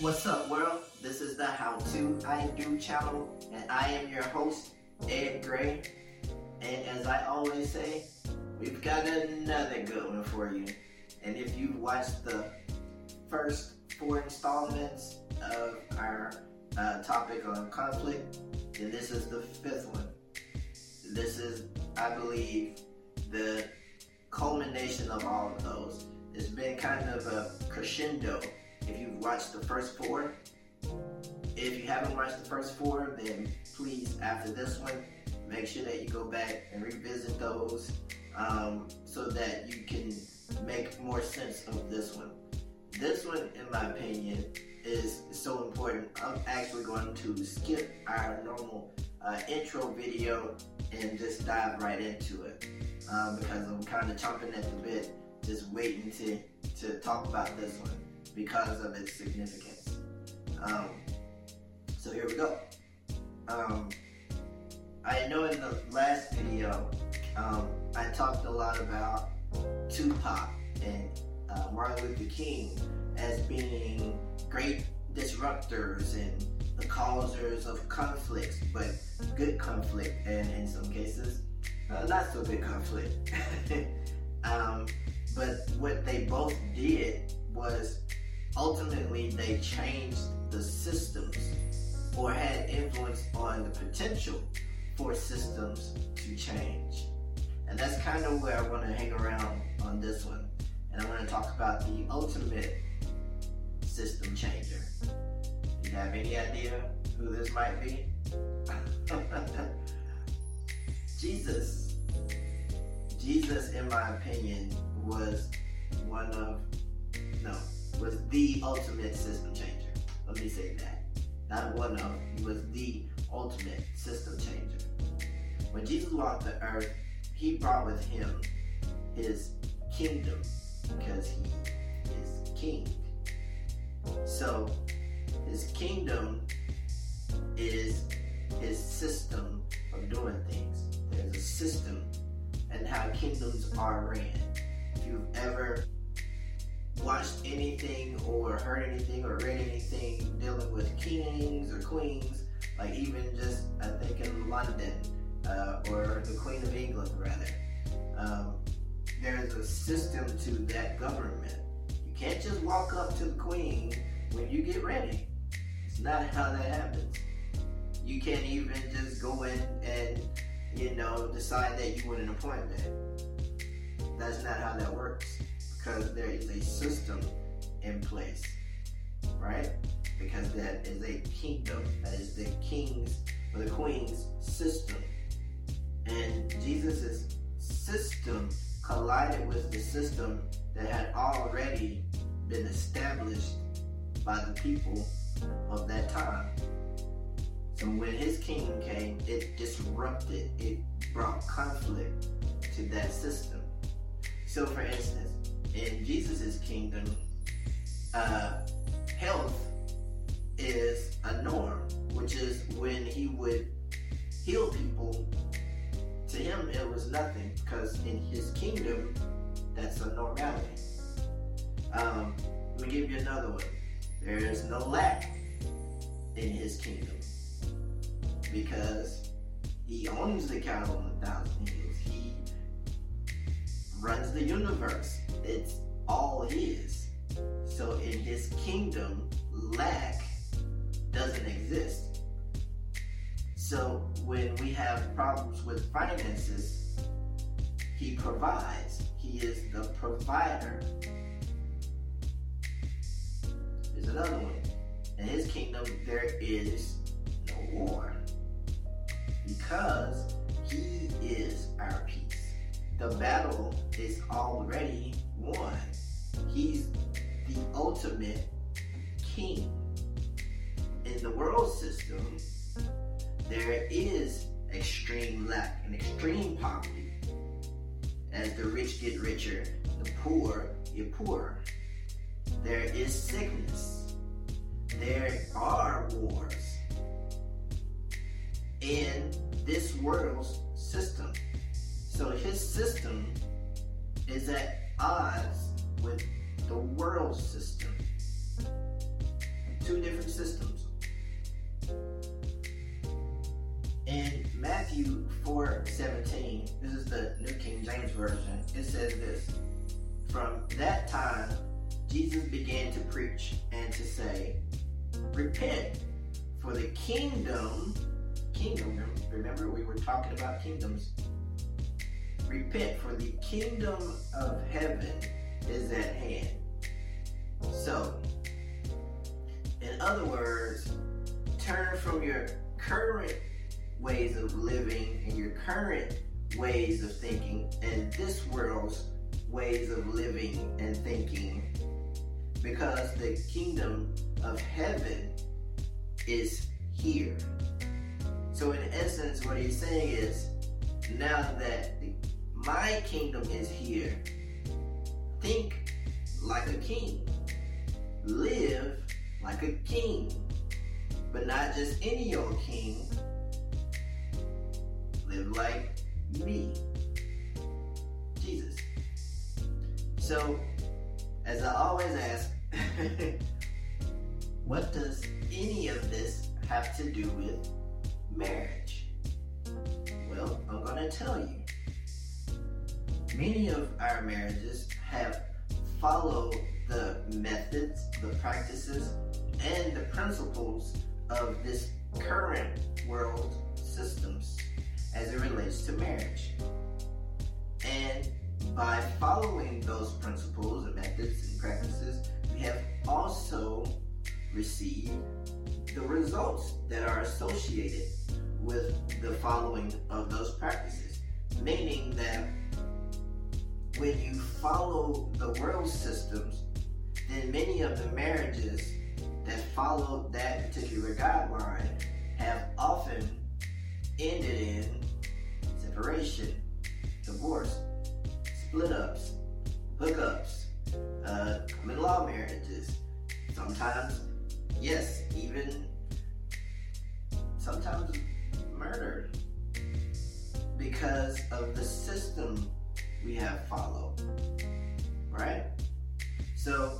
What's up, world? This is the How To I Do channel, and I am your host, Ed Gray. And as I always say, we've got another good one for you. And if you've watched the first four installments of our uh, topic on conflict, then this is the fifth one. This is, I believe, the culmination of all of those. It's been kind of a crescendo if you've watched the first four. If you haven't watched the first four, then please, after this one, make sure that you go back and revisit those um, so that you can make more sense of this one. This one, in my opinion, is so important. I'm actually going to skip our normal uh, intro video and just dive right into it um, because I'm kind of chomping at the bit, just waiting to, to talk about this one because of its significance. Um, so here we go. Um, I know in the last video, um, I talked a lot about Tupac and uh, Martin Luther King as being great disruptors and the causers of conflicts, but good conflict, and in some cases, uh, not so good conflict. um, but what they both did was ultimately they changed the systems or had influence on the potential for systems to change. And that's kind of where I want to hang around on this one. And I want to talk about the ultimate system changer. Do you have any idea who this might be? Jesus. Jesus, in my opinion, was one of, no, was the ultimate system changer. Let me say that. Not one of, he was the ultimate system changer. When Jesus walked the earth, he brought with him his kingdom because he is king. So his kingdom is his system of doing things. There's a system and how kingdoms are ran. If you've ever watched anything or heard anything or read anything dealing with kings or queens, like even just I think in London uh, or the Queen of England rather, um, there's a system to that government. You can't just walk up to the Queen when you get ready. It's not how that happens. You can't even just go in and you know decide that you want an appointment. That's not how that works because there is a system in place, right? Because that is a kingdom, that is the king's or the queen's system. And Jesus' system collided with the system that had already been established by the people of that time. So when his kingdom came, it disrupted, it brought conflict to that system. So for instance, in Jesus' kingdom, uh, health is a norm, which is when he would heal people. To him, it was nothing because in his kingdom, that's a normality. Um, let me give you another one. There is no lack in his kingdom because he owns the cattle on a thousand. Runs the universe. It's all his. So in his kingdom, lack doesn't exist. So when we have problems with finances, he provides. He is the provider. There's another one. In his kingdom, there is no war because he is our peace. The battle is already won. He's the ultimate king. In the world system, there is extreme lack and extreme poverty. As the rich get richer, the poor get poorer. There is sickness. There are wars in this world's system. So his system is at odds with the world system. two different systems. In Matthew 4 17, this is the New King James Version, it says this From that time, Jesus began to preach and to say, Repent, for the kingdom, kingdom, remember we were talking about kingdoms. Repent, for the kingdom of heaven is at hand. So, in other words, turn from your current ways of living and your current ways of thinking and this world's ways of living and thinking because the kingdom of heaven is here. So, in essence, what he's saying is now that my kingdom is here, think like a king, live like a king, but not just any old king. Live like me, Jesus. So, as I always ask, what does any of this have to do with marriage? Well, I'm going to tell you. Many of our marriages have followed the methods, the practices, and the principles of this current world systems as it relates to marriage. And by following those principles and methods and practices, we have also received the results that are associated with the following of those practices. Meaning that when you follow the world systems, then many of the marriages that follow that particular guideline have often ended in separation, divorce, split ups, hookups, uh, common law marriages. Sometimes, yes, even sometimes murder because of the system we have followed. Right? So,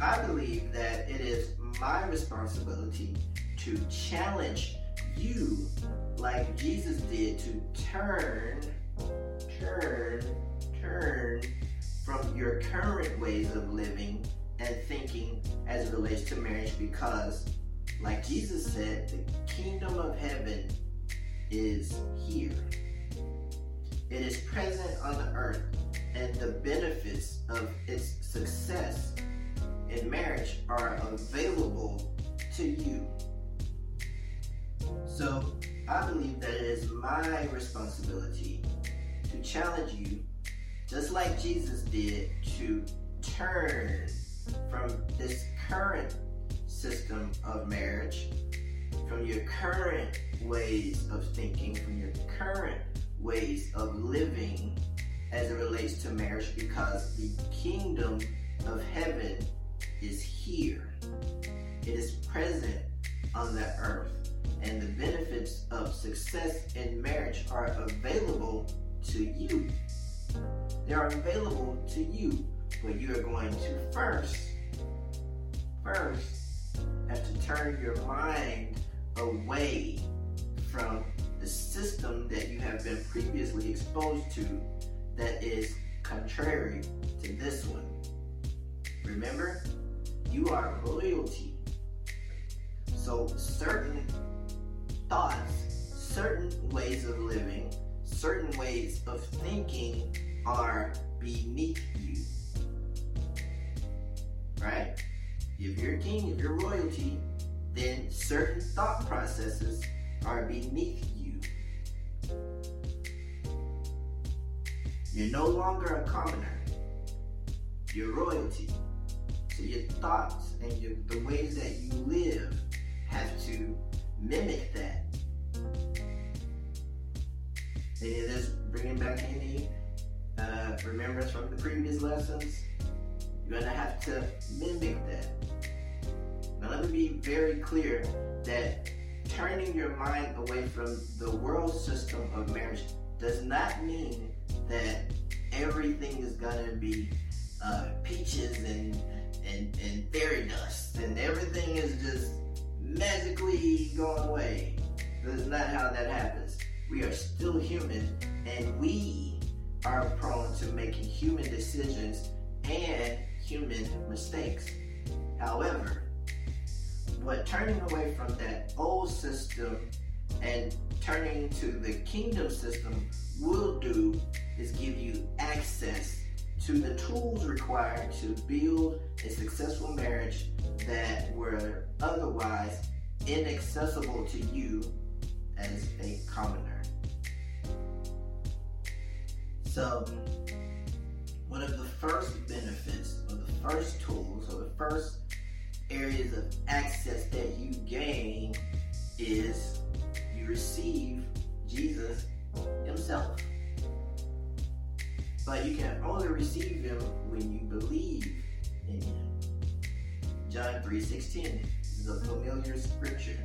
I believe that it is my responsibility to challenge you like Jesus did to turn, turn, turn from your current ways of living and thinking as it relates to marriage because, like Jesus said, the kingdom of heaven is here. It is present on the earth, and the benefits of its success in marriage are available to you. So, I believe that it is my responsibility to challenge you, just like Jesus did, to turn from this current system of marriage, from your current ways of thinking, from your current ways of living as it relates to marriage, because the kingdom of heaven is here. It is present on the earth and the benefits of success in marriage are available to you. They are available to you, but you are going to first, first have to turn your mind away from the system that you have been previously exposed to that is contrary to this one. Remember, you are royalty. So certain thoughts, certain ways of living, certain ways of thinking are beneath you. Right? If you're a king, if you're royalty, then certain thought processes are beneath you. You're no longer a commoner. You're royalty. So your thoughts and your, the ways that you live have to mimic that. And is bringing back any uh, remembrance from the previous lessons. You're gonna have to mimic that. Now let me be very clear that turning your mind away from the world system of marriage does not mean that everything is gonna be uh, peaches and, and and fairy dust and everything is just magically going away. That's not how that happens. We are still human, and we are prone to making human decisions and human mistakes. However, what turning away from that old system and turning to the kingdom system will do is give you access to the tools required to build a successful marriage that were otherwise inaccessible to you as a commoner. So, one of the first benefits, or the first tools, or the first areas of access that you gain is you receive Jesus Himself. But you can only receive Him when you believe in Him. John 3.16 is a familiar scripture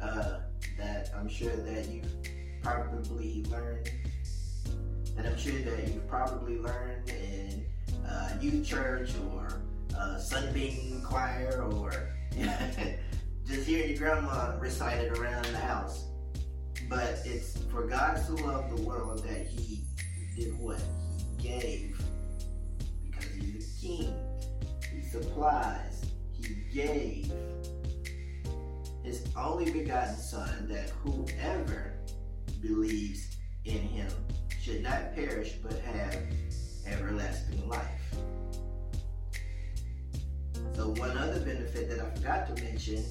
uh, that I'm sure that you've probably learned that I'm sure that you've probably learned in uh, youth church or uh, Sunbeam choir or just hear your grandma recite it around the house. But it's for God to love the world that He did what? He gave. Because He's the King. He supplies. He gave His only begotten Son that whoever believes in Him should not perish but have everlasting life. So one other benefit that I forgot to mention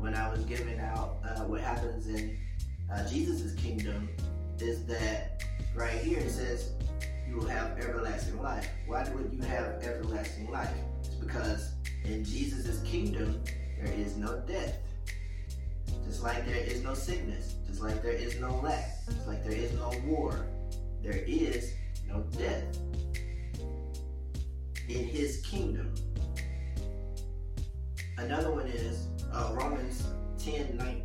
when I was giving out uh, what happens in uh, Jesus' kingdom is that right here it says you will have everlasting life. Why would you have everlasting life? It's because in Jesus' kingdom there is no death. Just like there is no sickness, just like there is no lack, just like there is no war, there is no death. In his kingdom. Another one is uh, Romans 10, 9,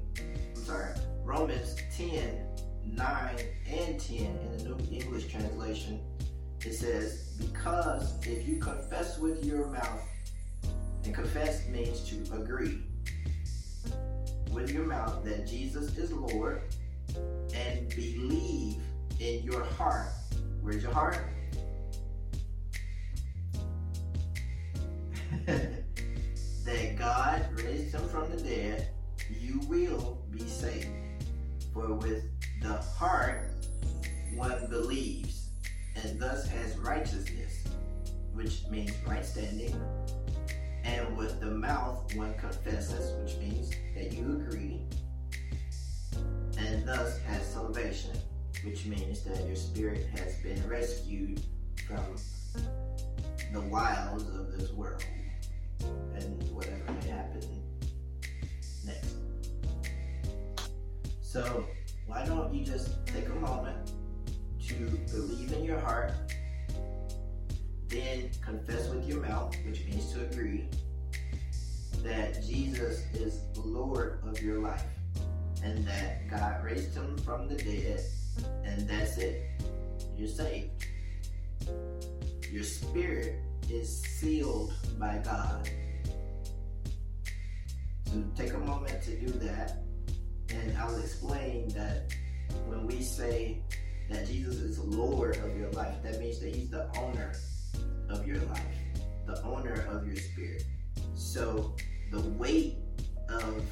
I'm sorry, Romans 10, 9 and 10 in the New English translation. It says, Because if you confess with your mouth, and confess means to agree with your mouth that Jesus is Lord, and believe in your heart. Where's your heart? That God raised him from the dead, you will be saved. For with the heart one believes, and thus has righteousness, which means right standing. And with the mouth one confesses, which means that you agree, and thus has salvation which means that your spirit has been rescued from the wilds of this world So, why don't you just take a moment to believe in your heart, then confess with your mouth, which means to agree, that Jesus is the Lord of your life and that God raised him from the dead and that's it. You're saved. Your spirit is sealed by God. So take a moment to do that, and I'll explain that when we say that Jesus is Lord of your life, that means that He's the owner of your life, the owner of your spirit. So the weight of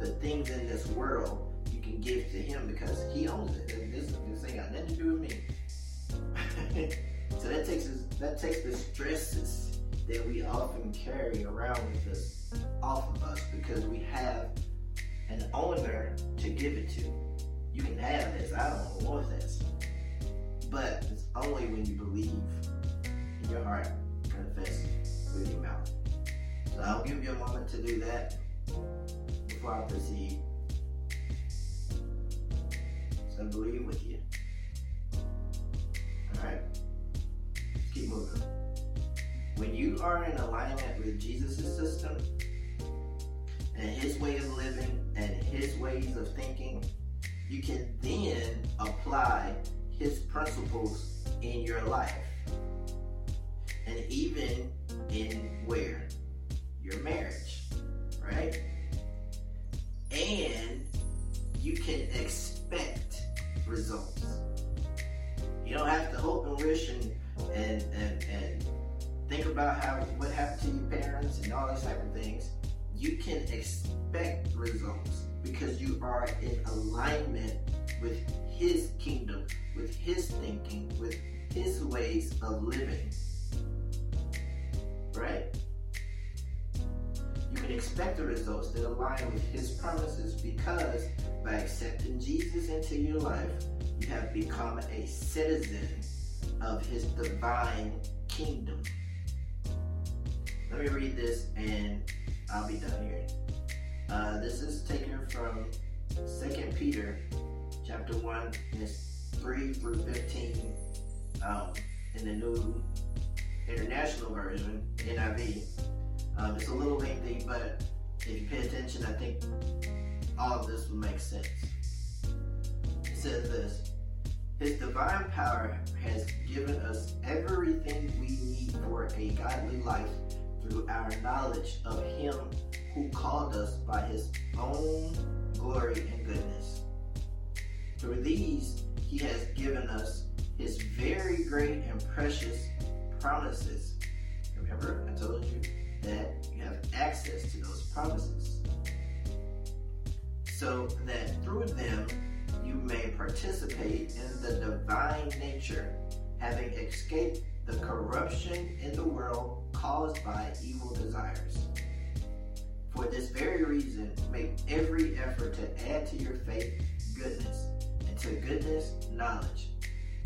the things in this world you can give to him because he owns it. This, this ain't got nothing to do with me. so that takes that takes the stresses that we often carry around with us off of us because we have an owner to give it to. You can have this. I don't want this. But it's only when you believe in your heart, confess with your mouth. So I'll give you a moment to do that before I proceed and believe it with you. Alright? Keep moving. When you are in alignment with Jesus' system and his way of living and his ways of thinking, you can then apply his principles in your life and even in where your marriage, right? And you can expect results. You don't have to hope and wish and and and, and think about how what happened to your parents and all these type of things you can expect results because you are in alignment with His kingdom, with His thinking, with His ways of living. Right? You can expect the results that align with His promises because by accepting Jesus into your life, you have become a citizen of His divine kingdom. Let me read this and I'll be done here. Uh, this is taken from Second Peter chapter 1, verse 3 through 15 um, in the New International Version, NIV. Um, it's a little lengthy, but if you pay attention, I think all of this will make sense. It says this His divine power has given us everything we need for a godly life through our knowledge of Him who called us by His own glory and goodness. Through these, He has given us His very great and precious promises. Remember, I told you that you have access to those promises. So that through them, you may participate in the divine nature, having escaped the corruption in the world caused by evil desires. For this very reason, make every effort to add to your faith goodness, and to goodness, knowledge,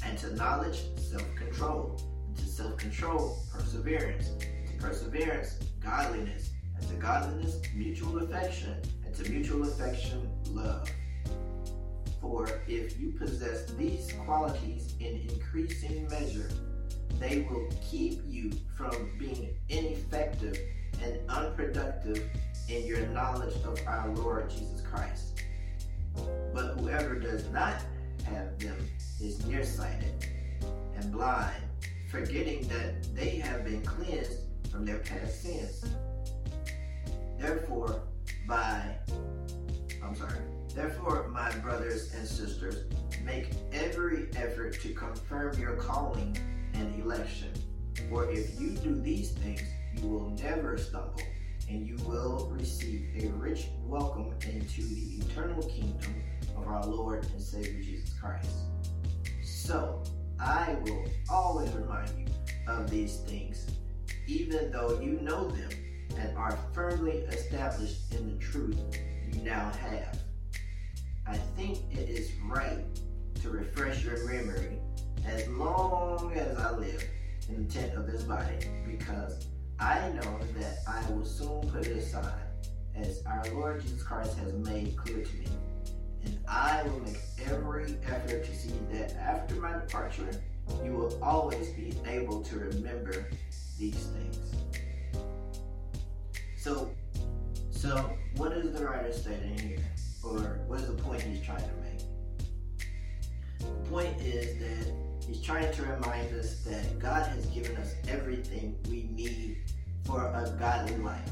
and to knowledge, self control, and to self control, perseverance, and to perseverance, godliness, and to godliness, mutual affection, and to mutual affection, love. For if you possess these qualities in increasing measure, they will keep you from being ineffective and unproductive in your knowledge of our Lord Jesus Christ. But whoever does not have them is nearsighted and blind, forgetting that they have been cleansed from their past sins. Therefore, by I'm sorry. Therefore, my brothers and sisters, make every effort to confirm your calling and election. For if you do these things, you will never stumble, and you will receive a rich welcome into the eternal kingdom of our Lord and Savior Jesus Christ. So, I will always remind you of these things, even though you know them and are firmly established in the truth you now have. I think it is right to refresh your memory as long as I live in the tent of this body, because I know that I will soon put it aside, as our Lord Jesus Christ has made clear to me. And I will make every effort to see that after my departure, you will always be able to remember these things. So, so what is the writer stating here? Or what is the point he's trying to make? The point is that He's trying to remind us that God has given us everything we need for a godly life.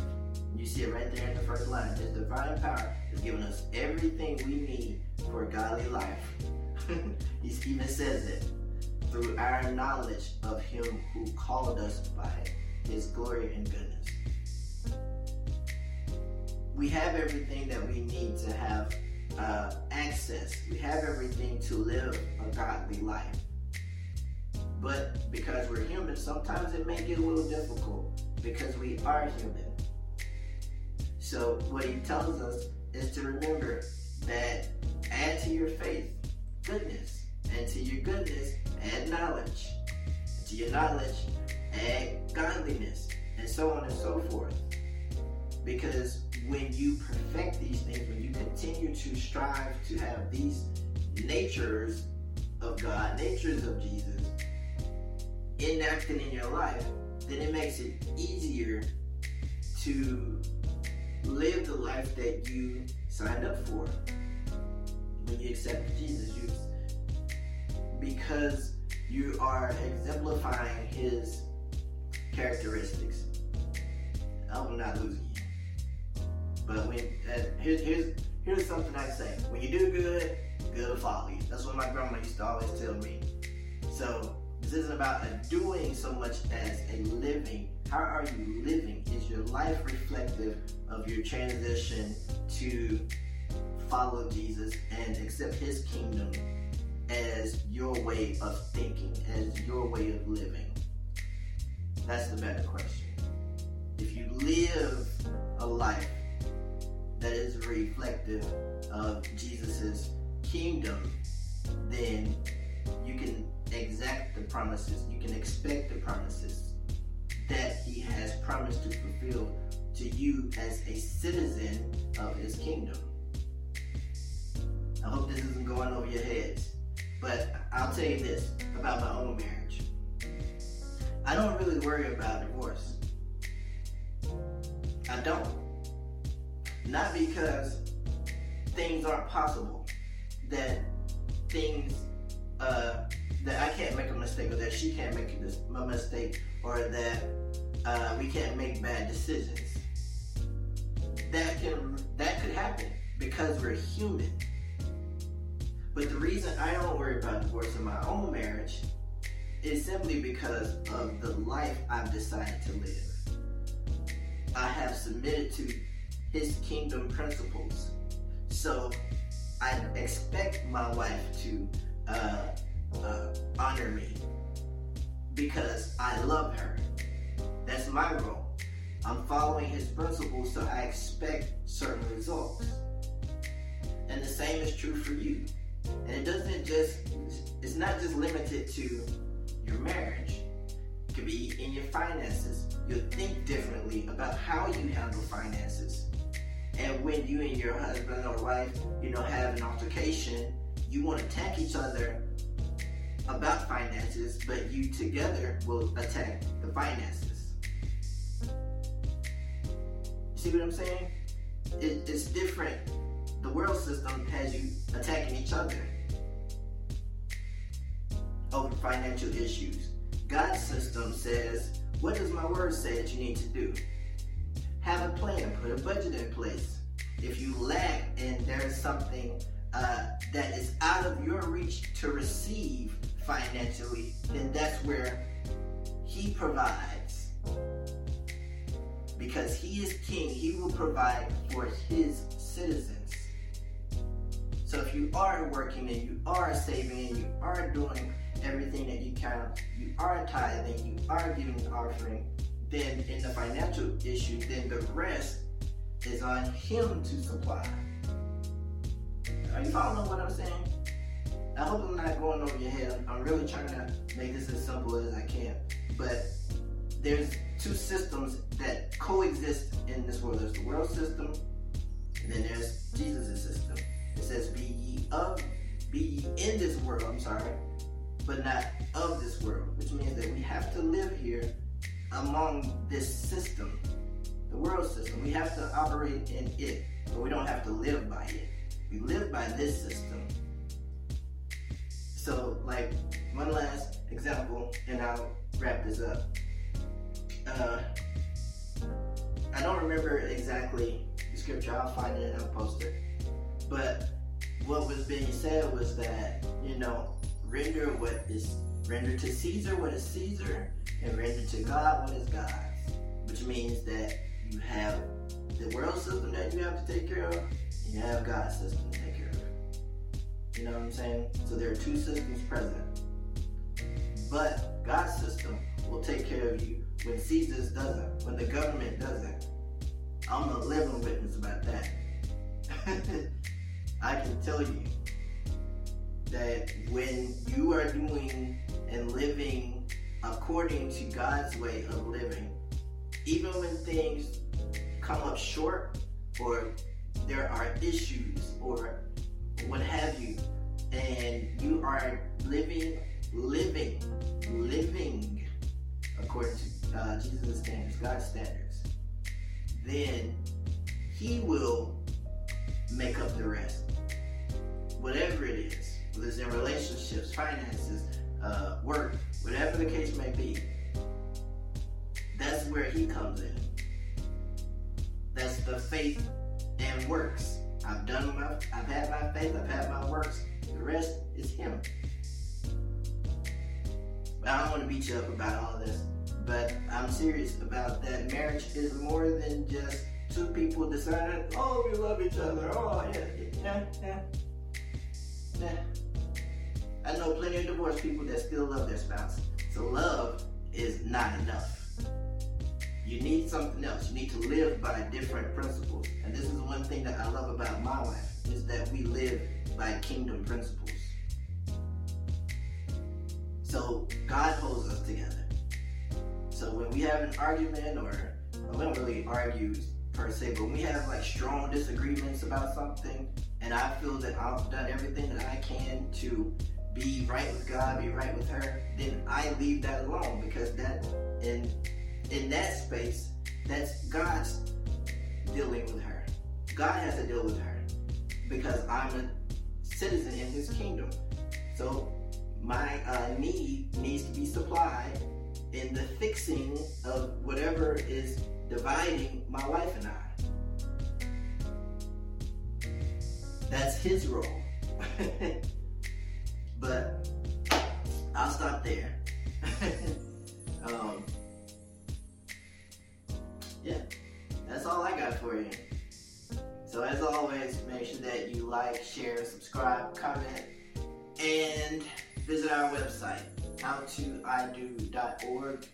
You see it right there in the first line. His divine power has given us everything we need for a godly life. he even says it through our knowledge of Him who called us by His glory and goodness. We have everything that we need to have uh, access. We have everything to live a godly life. But because we're human, sometimes it may get a little difficult because we are human. So what he tells us is to remember that add to your faith goodness, and to your goodness add knowledge, and to your knowledge add godliness, and so on and so forth. Because when you perfect these things, when you continue to strive to have these natures of God, natures of Jesus, enacted in your life, then it makes it easier to live the life that you signed up for when you accepted Jesus. You, because you are exemplifying his characteristics. I'm not losing. But when uh, here's here's here's something I say: when you do good, good will follow you. That's what my grandma used to always tell me. So this isn't about a doing so much as a living How are you living? Is your life reflective of your transition to follow Jesus and accept his kingdom as your way of thinking, as your way of living? That's the better question. If you live a life that is reflective of Jesus' kingdom, then you can exact the promises, you can expect the promises that he has promised to fulfill to you as a citizen of his kingdom. I hope this isn't going over your heads, but I'll tell you this about my own marriage. I don't really worry about divorce. I don't. Not because things aren't possible, that things uh, that I can't make a mistake, or that she can't make a mistake, or that uh, we can't make bad decisions. That can that could happen because we're human. But the reason I don't worry about divorce in my own marriage is simply because of the life I've decided to live. I have submitted to his kingdom principles. So I expect my wife to uh, uh, honor me because I love her. That's my role. I'm following his principles, so I expect certain results. And the same is true for you. And it doesn't just, it's not just limited to your marriage. It could be in your finances. You'll think differently about how you handle finances. And when you and your husband or wife, you know, have an altercation, you want to attack each other about finances, but you together will attack the finances. See what I'm saying? It, it's different. The world system has you attacking each other over financial issues. God's system says, what does my word say that you need to do? Have a plan, put a budget in place. If you lack and there's something uh, that is out of your reach to receive financially, then that's where He provides. Because He is King, He will provide for His citizens. So if you are working and you are saving and you are doing everything that you can, you are tithing, you are giving an offering, then in the financial issue, then the rest is on Him to supply. Are you following what I'm saying? I hope I'm not going over your head. I'm really trying to make this as simple as I can. But there's two systems that coexist in this world. There's the world system, and then there's Jesus' system. It says, "Be ye of, be ye in this world." I'm sorry, but not of this world, which means that we have to live here among this system, the world system. We have to operate in it, but we don't have to live by it. We live by this system. So, like, one last example, and I'll wrap this up. Uh, I don't remember exactly the scripture. I'll find it and I'll post it. But what was being said was that, you know, render what is render to Caesar what is Caesar, and render to God what is God's. Which means that you have the world system that you have to take care of, and you have God's system to take care of. You know what I'm saying? So there are two systems present. But God's system will take care of you when Caesar's doesn't, when the government doesn't. I'm a living witness about that. I can tell you that when you are doing and living according to God's way of living, even when things come up short or there are issues or what have you, and you are living, living, living according to uh, Jesus' standards, God's standards, then He will make up the rest. Whatever it is, it's in relationships, finances, uh, work, whatever the case may be, that's where He comes in. That's the faith and works. I've done my, I've had my faith, I've had my works. The rest is Him. But I don't want to beat you up about all this. But I'm serious about that. Marriage is more than just two people deciding, oh, we love each other. Oh, yeah, yeah, yeah. yeah. I know plenty of divorced people that still love their spouse. So love is not enough. You need something else. You need to live by different principles. And this is one thing that I love about my wife is that we live by kingdom principles. So God holds us together. So when we have an argument or we don't really argue per se, but we have like strong disagreements about something and I feel that I've done everything that I can to be right with God, be right with her, then I leave that alone because that in in that space, that's God's dealing with her. God has to deal with her because I'm a citizen in His kingdom. So my uh, need needs to be supplied in the fixing of whatever is dividing my wife and I. That's his role. but I'll stop there. um, yeah, that's all I got for you. So as always, make sure that you like, share, subscribe, comment, and visit our website, howtoido.org,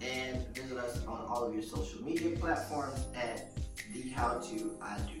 and visit us on all of your social media platforms at the How To I Do.